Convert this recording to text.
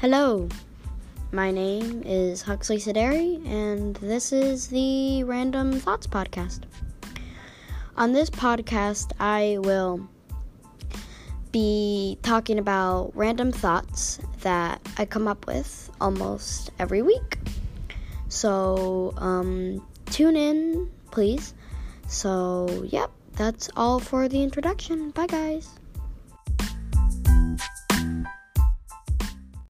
Hello, my name is Huxley Saderi, and this is the Random Thoughts Podcast. On this podcast, I will be talking about random thoughts that I come up with almost every week. So, um, tune in, please. So, yep, that's all for the introduction. Bye, guys.